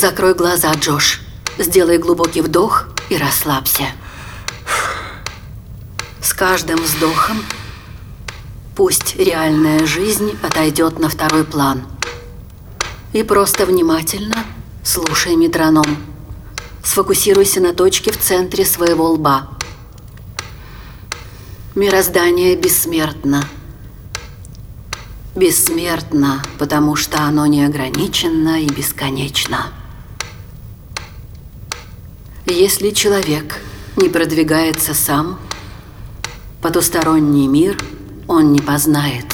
Закрой глаза, Джош. Сделай глубокий вдох и расслабься. С каждым вздохом пусть реальная жизнь отойдет на второй план. И просто внимательно слушай метроном. Сфокусируйся на точке в центре своего лба. Мироздание бессмертно. Бессмертно, потому что оно неограниченно и бесконечно. Если человек не продвигается сам, потусторонний мир он не познает.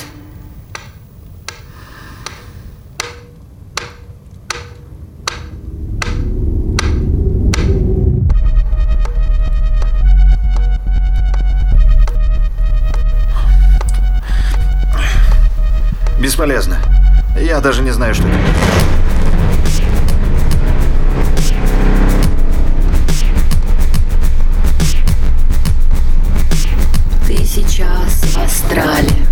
Бесполезно. Я даже не знаю, что это. Сейчас в астрале,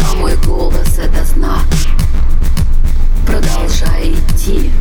а мой голос это знак. Продолжай идти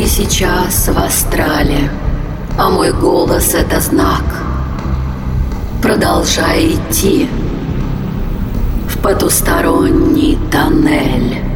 Ты сейчас в астрале, а мой голос — это знак. Продолжай идти в потусторонний тоннель.